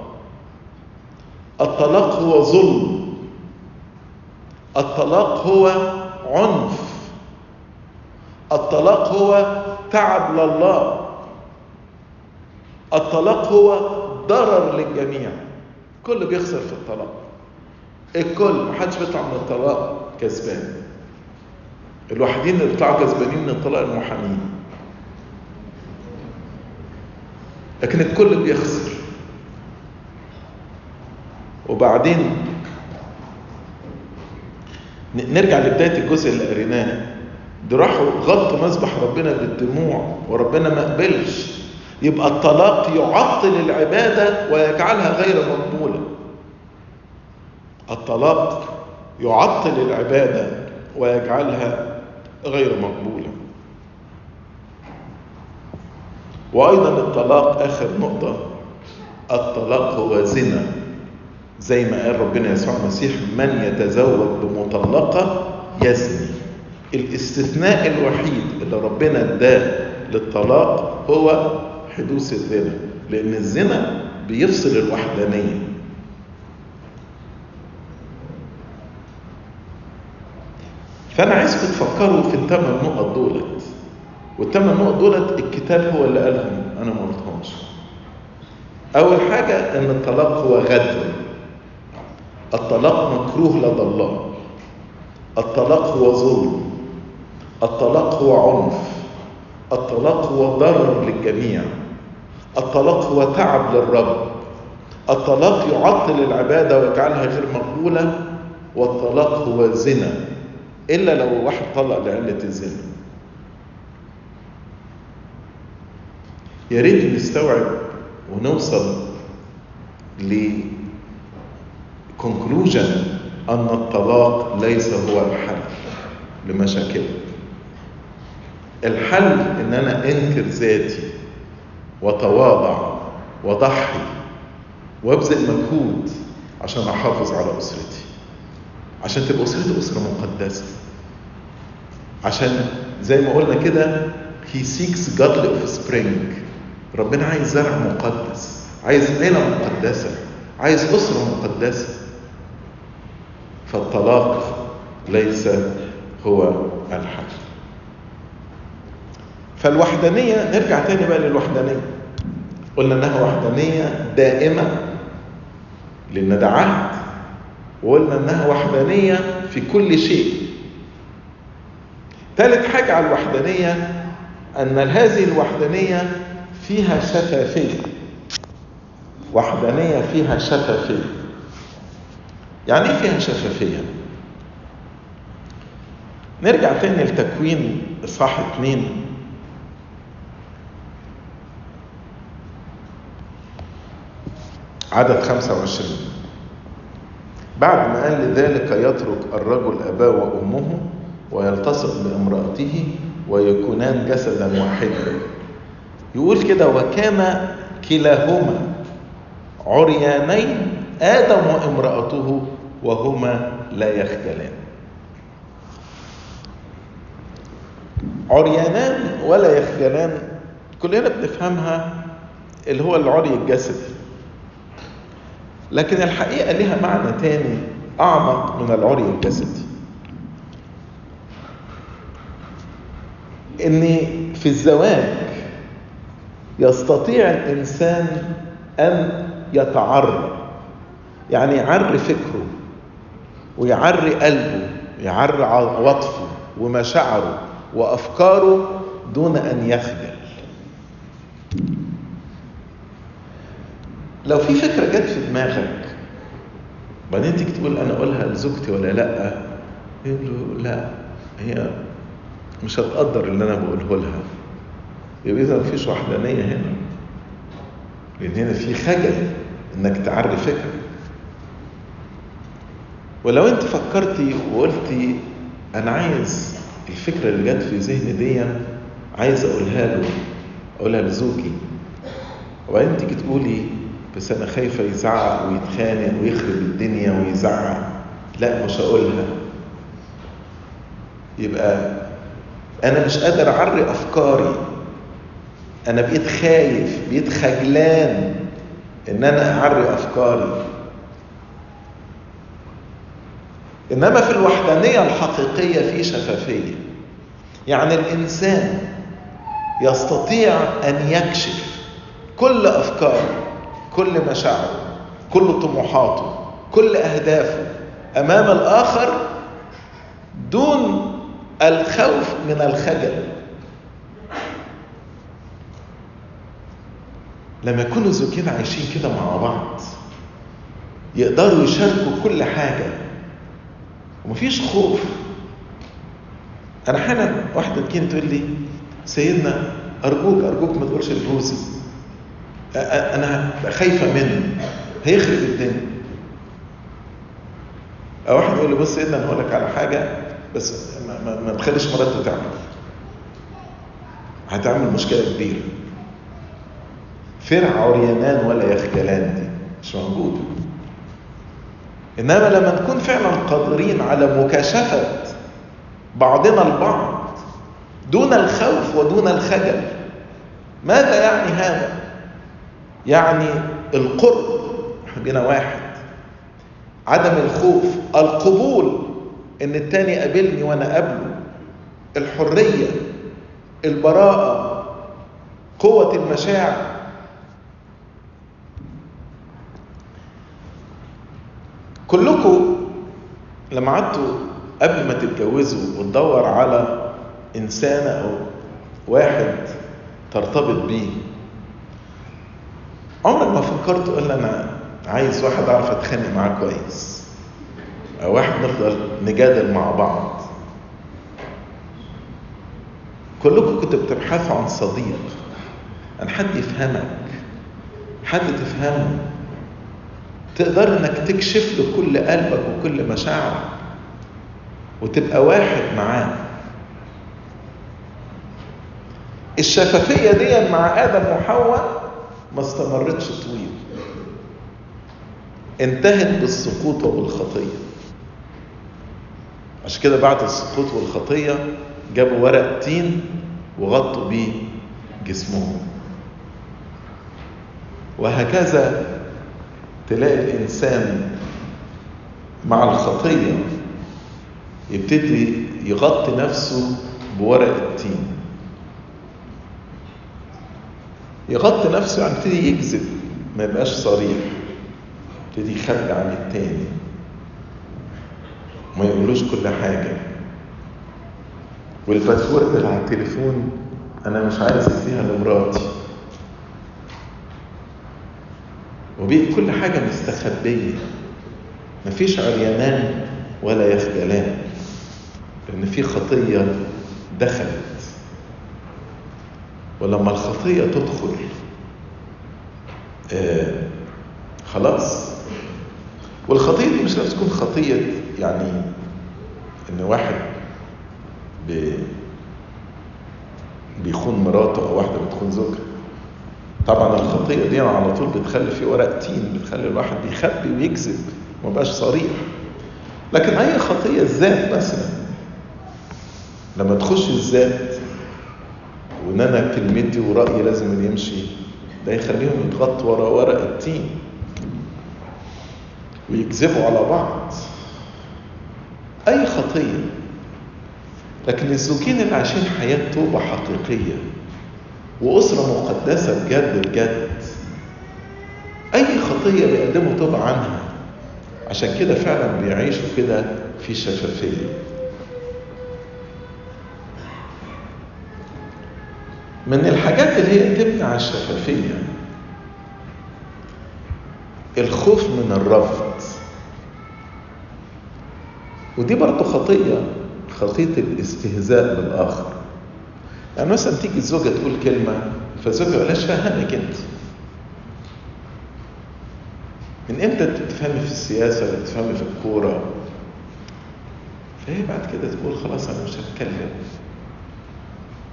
الطلاق هو ظلم. الطلاق هو عنف. الطلاق هو تعب لله. الطلاق هو ضرر للجميع. كل بيخسر في الطلاق. الكل محدش بيطلع من الطلاق كسبان. الوحيدين اللي بيطلعوا كسبانين من الطلاق المحامين. لكن الكل بيخسر. وبعدين نرجع لبداية الجزء اللي قريناه. ده راحوا غطوا مسبح ربنا بالدموع وربنا ما قبلش. يبقى الطلاق يعطل العبادة ويجعلها غير مقبولة. الطلاق يعطل العبادة ويجعلها غير مقبولة. وأيضا الطلاق آخر نقطة. الطلاق هو زنا. زي ما قال ربنا يسوع المسيح من يتزوج بمطلقة يزني. الاستثناء الوحيد اللي ربنا اداه للطلاق هو حدوث الزنا لأن الزنا بيفصل الوحدانية. فأنا عايزكم تفكروا في الثمان نقط دولت. والثمان نقط دولت الكتاب هو اللي قالهم أنا ما قلتهمش. أول حاجة إن الطلاق هو غدر الطلاق مكروه لدى الله. الطلاق هو ظلم. الطلاق هو عنف. الطلاق هو ضرر للجميع. الطلاق هو تعب للرب. الطلاق يعطل العبادة ويجعلها غير مقبولة. والطلاق هو زنا. إلا لو واحد طلق لعلة الزنا. يا ريت نستوعب ونوصل ل conclusion أن الطلاق ليس هو الحل لمشاكلنا. الحل إن أنا أنكر ذاتي وتواضع وضحي وأبذل مجهود عشان أحافظ على أسرتي. عشان تبقى اسرتي أسرة مقدسة. عشان زي ما قلنا كده he seeks godly offspring ربنا عايز زرع مقدس عايز عيلة مقدسة عايز أسرة مقدسة. فالطلاق ليس هو الحل. فالوحدانية نرجع تاني بقى للوحدانية. قلنا إنها وحدانية دائمة لأن ده عهد. وقلنا إنها وحدانية في كل شيء. ثالث حاجة على الوحدانية أن هذه الوحدانية فيها شفافية. وحدانية فيها شفافية. يعني إيه فيها شفافية؟ نرجع تاني لتكوين إصحاح اتنين. عدد 25 بعد ما قال لذلك يترك الرجل أباه وأمه ويلتصق بامرأته ويكونان جسدا واحدا. يقول كده وكان كلاهما عريانين آدم وامرأته وهما لا يخجلان عريانان ولا يخجلان كلنا بنفهمها اللي هو العري الجسدي. لكن الحقيقة لها معنى تاني أعمق من العري الجسدي. إن في الزواج يستطيع الإنسان أن يتعرى يعني يعري فكره ويعري قلبه يعري عواطفه ومشاعره وأفكاره دون أن يخجل لو في فكرة جت في دماغك بعدين تيجي تقول أنا أقولها لزوجتي ولا لأ؟ يقول له لأ هي مش هتقدر اللي أنا بقوله لها. يبقى إذا مفيش وحدانية هنا. لأن هنا في خجل إنك تعري فكرة. ولو أنت فكرتي وقلتي أنا عايز الفكرة اللي جت في ذهني دي عايز أقولها له أقولها لزوجي. وبعدين تيجي تقولي بس أنا خايفه يزعق ويتخانق ويخرب الدنيا ويزعق. لا مش هقولها. يبقى أنا مش قادر اعري أفكاري. أنا بقيت خايف بقيت خجلان إن أنا اعري أفكاري. إنما في الوحدانية الحقيقية في شفافية. يعني الإنسان يستطيع أن يكشف كل أفكاره. كل مشاعره كل طموحاته كل أهدافه أمام الآخر دون الخوف من الخجل. لما يكونوا زوجين عايشين كده مع بعض. يقدروا يشاركوا كل حاجة. ومفيش خوف. أنا أحيانا واحدة تجيني تقول لي سيدنا أرجوك أرجوك ما تقولش لجوزي. أنا خايفة منه. هيخرب الدنيا. أو واحد يقول لي بص أنا هقول لك على حاجة بس ما, ما, ما تخليش مراتي تعمل. هتعمل مشكلة كبيرة. فرع عريانان ولا يخجلان دي مش موجودة. إنما لما نكون فعلا قادرين على مكاشفة بعضنا البعض دون الخوف ودون الخجل ماذا يعني هذا؟ يعني القرب. بين واحد. عدم الخوف. القبول إن التاني قابلني وأنا قابله. الحرية. البراءة. قوة المشاعر. كلكم لما قعدتوا قبل ما تتجوزوا وتدور على انسانه أو واحد ترتبط بيه عمرك ما فكرت تقول أنا عايز واحد أعرف اتخانق معاه كويس؟ أو واحد نفضل نجادل مع بعض؟ كلكم كنتوا بتبحثوا عن صديق. عن حد يفهمك حد تفهمه. تقدر إنك تكشف له كل قلبك وكل مشاعرك وتبقى واحد معاه. الشفافية دي مع آدم وحواء ما استمرتش طويل. انتهت بالسقوط وبالخطية. عشان كده بعد السقوط والخطية جابوا ورق تين وغطوا بيه جسمهم. وهكذا تلاقي الإنسان مع الخطية يبتدي يغطي نفسه بورق التين. يغطي نفسه يعني يبتدي يكذب. ما يبقاش صريح. يبتدي يخبي عن التاني. ما يقولوش كل حاجة. والباسورد اللي على التليفون أنا مش عايز أديها لمراتي. وبقي كل حاجة مستخبية. مفيش عريانان ولا يخجلان. لأن في خطية دخلت. ولما الخطية تدخل آه خلاص. والخطية دي مش لازم تكون خطية يعني إن واحد بي بيخون مراته أو واحدة بتخون زوجها. طبعا الخطية دي على طول بتخلي في ورق تين بتخلي الواحد بيخبي ويكذب ما بقاش صريح. لكن أي خطية الذات مثلا لما تخش الذات وان أنا كلمتي ورايي لازم اللي يمشي. ده يخليهم يتغطوا ورا ورق التين. ويكذبوا على بعض. أي خطية. لكن الزوجين اللي عايشين حياة توبة حقيقية وأسرة مقدسة بجد بجد أي خطية بيقدموا توبة عنها؟ عشان كده فعلا بيعيشوا كده في شفافية. من الحاجات اللي هي تمنع الشفافية. الخوف من الرفض. ودي برضه خطية خطية الاستهزاء بالآخر. يعني مثلا تيجي الزوجة تقول كلمة فالزوجة يقول لهاش فهمك أنت. من إمتى انت بتفهمي في السياسة ولا بتفهمي في الكورة؟ فهي بعد كده تقول خلاص أنا مش هتكلم.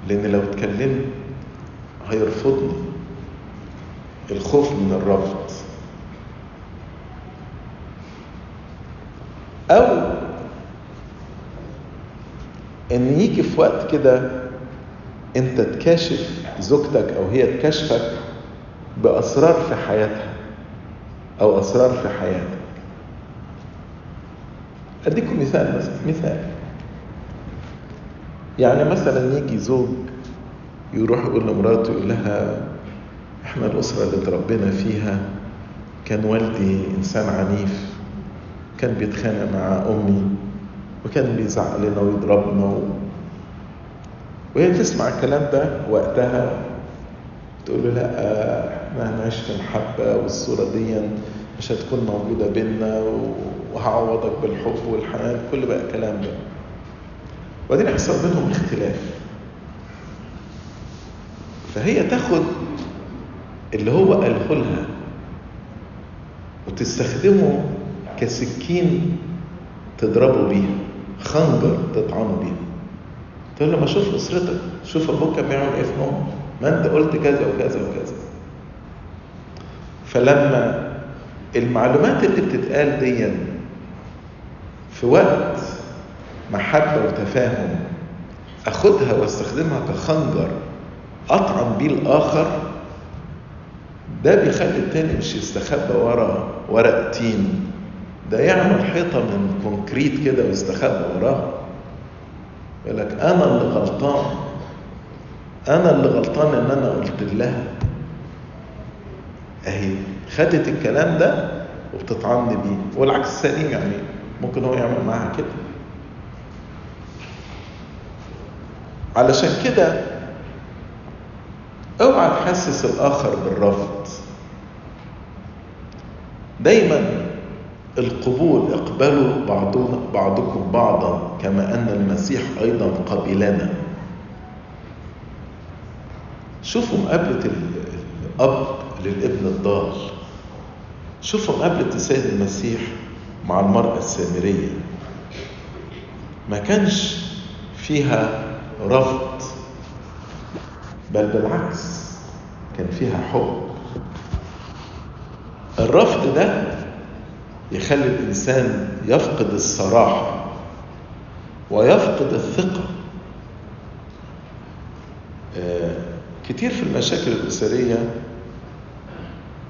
لأن لو اتكلمت هيرفضني. الخوف من الرفض. أو إن يجي في وقت كده أنت تكاشف زوجتك أو هي تكاشفك بأسرار في حياتها أو أسرار في حياتك. أديكم مثال مثلا مثال. يعني مثلا يجي زوج يروح يقول لمراته يقول لها إحنا الاسره اللي اتربينا فيها كان والدي إنسان عنيف كان بيتخانق مع أمي وكان بيزعق لنا ويضربنا و... وهي تسمع الكلام ده وقتها تقول له لا إحنا هنعيش في محبة والصورة دي مش هتكون موجودة بينا وهعوضك بالحب والحنان. كل بقى الكلام ده. وبعدين يحصل بينهم اختلاف. فهي تاخد اللي هو قاله لها وتستخدمه كسكين تضربه بيها خنجر تطعنه بيها. تقول له ما شوف أسرتك شوف أبوك بيعمل إيه في ما أنت قلت كذا وكذا وكذا. فلما المعلومات اللي بتتقال دي في وقت محبة وتفاهم أخدها وأستخدمها كخنجر أطعن بيه الآخر ده بيخلي التاني مش يستخبى ورا ورق تين. ده يعمل حيطة من كونكريت كده ويستخبى وراها يقول لك أنا اللي غلطان. أنا اللي غلطان إن أنا قلت لها. أهي خدت الكلام ده وبتطعني بيه. والعكس سليم يعني ممكن هو يعمل معاها كده. علشان كده اوعى تحسس الآخر بالرفض. دايما القبول اقبلوا بعضكم بعضا كما أن المسيح أيضا قبلنا. شوفوا مقابلة الأب للابن الضال. شوفوا مقابلة السيد المسيح مع المرأة السامرية. ما كانش فيها رفض. بل بالعكس كان فيها حب. الرفض ده يخلي الإنسان يفقد الصراحة ويفقد الثقة. آه كتير في المشاكل الأسرية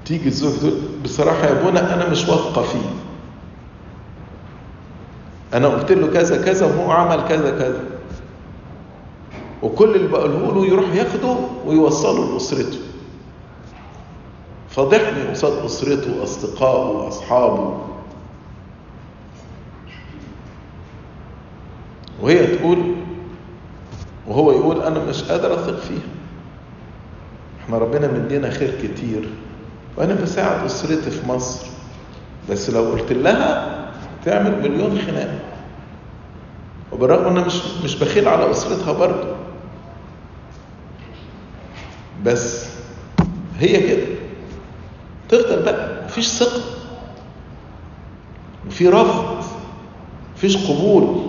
تيجي الزوج تقول بصراحة يا ابونا أنا مش واثقة فيه. أنا قلت له كذا كذا وهو عمل كذا كذا. وكل اللي بقوله له يروح ياخده ويوصله لأسرته. فضحني قصاد أسرته وأصدقائه وأصحابه. وهي تقول وهو يقول أنا مش قادر أثق فيها. إحنا ربنا مدينا خير كتير. وأنا بساعد أسرتي في مصر. بس لو قلت لها تعمل مليون خناقة. وبالرغم أنا مش مش بخيل على أسرتها برضه. بس هي كده. تفضل بقى مفيش ثقة وفي رفض مفيش قبول.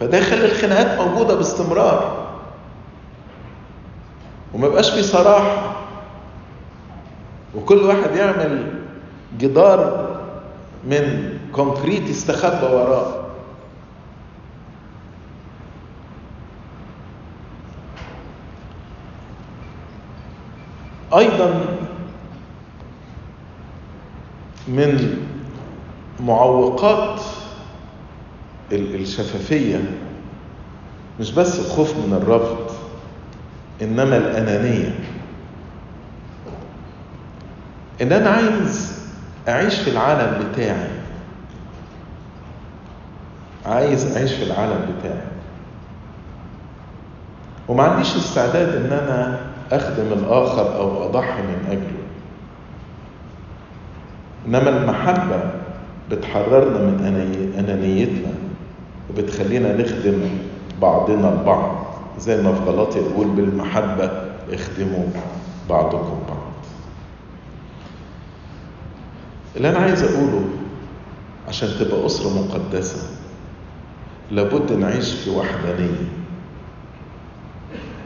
فده يخلي الخناقات موجودة باستمرار. وما يبقاش في صراحة. وكل واحد يعمل جدار من كونكريت يستخبى وراه. أيضا من معوقات الشفافية مش بس الخوف من الرفض إنما الأنانية. إن أنا عايز أعيش في العالم بتاعي. عايز أعيش في العالم بتاعي. وما عنديش استعداد إن أنا أخدم الآخر أو أضحي من أجله. إنما المحبة بتحررنا من أنانيتنا وبتخلينا نخدم بعضنا البعض زي ما في غلطي يقول بالمحبة اخدموا بعضكم بعض. اللي أنا عايز أقوله عشان تبقى أسرة مقدسة لابد نعيش في وحدانية.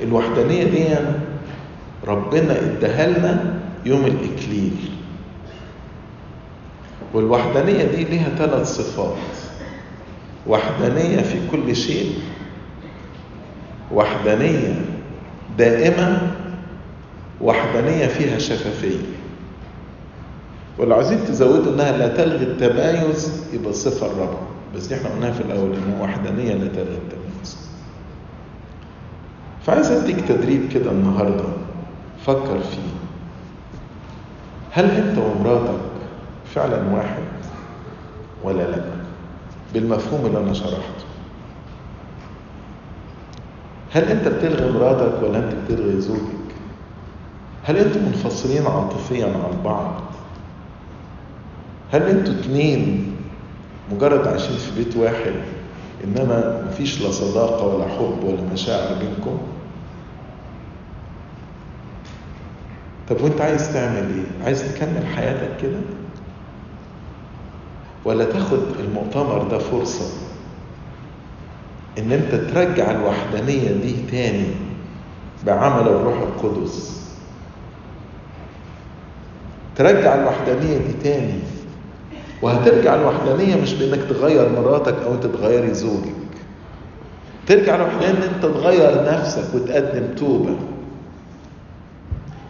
الوحدانية دي ربنا اداها لنا يوم الإكليل. والوحدانية دي ليها ثلاث صفات. وحدانية في كل شيء وحدانية دائمة وحدانية فيها شفافية. ولو عايزين تزودوا إنها لا تلغي التمايز يبقى الصفة الرابعة بس دي إحنا قلناها في الأول انها وحدانية لا تلغي التمايز. فعايز أديك تدريب كده النهارده. فكر فيه. هل أنت ومراتك فعلا واحد ولا لا؟ بالمفهوم اللي أنا شرحته. هل أنت بتلغي مراتك ولا أنت بتلغي زوجك؟ هل أنتوا منفصلين عاطفيا عن بعض؟ هل أنتوا اتنين مجرد عايشين في بيت واحد إنما مفيش لا صداقة ولا حب ولا مشاعر بينكم؟ طب وانت عايز تعمل إيه؟ عايز تكمل حياتك كده؟ ولا تاخد المؤتمر ده فرصة إن أنت ترجع الوحدانية دي تاني بعمل الروح القدس. ترجع الوحدانية دي تاني. وهترجع الوحدانية مش بإنك تغير مراتك أو أنت تغيري زوجك. ترجع الوحدانية إن أنت تغير نفسك وتقدم توبة.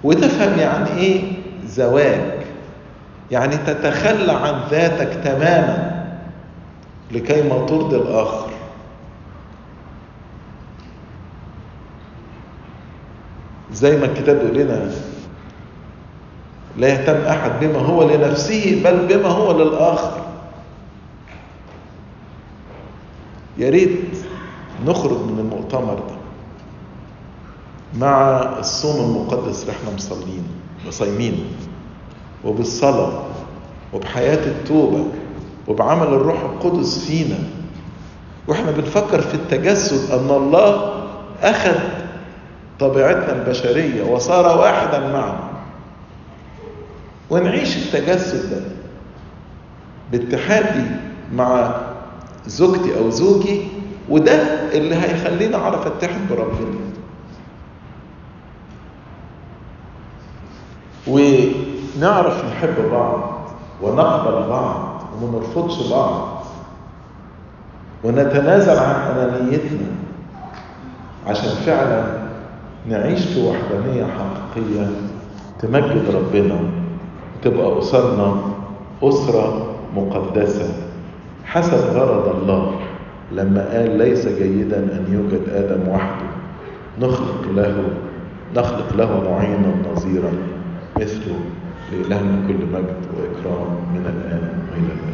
وتفهم يعني إيه زواج. يعني تتخلى عن ذاتك تماما لكي ما ترضي الآخر. زي ما الكتاب يقول لنا لا يهتم أحد بما هو لنفسه بل بما هو للآخر. يا ريت نخرج من المؤتمر ده. مع الصوم المقدس اللي إحنا مصلين وصايمين وبالصلاة وبحياة التوبة وبعمل الروح القدس فينا. وإحنا بنفكر في التجسد أن الله أخذ طبيعتنا البشرية وصار واحدا معنا. ونعيش التجسد ده باتحادي مع زوجتي أو زوجي وده اللي هيخليني اعرف اتحد بربنا ونعرف نحب بعض ونقبل بعض وما نرفضش بعض ونتنازل عن أنانيتنا عشان فعلا نعيش في وحدانية حقيقية تمجد ربنا تبقى أسرنا أسرة مقدسة. حسب غرض الله لما قال ليس جيدا أن يوجد آدم وحده نخلق له نخلق له معينا نظيرا. مثله لهم كل مجد وإكرام من الآن وإلى الآن.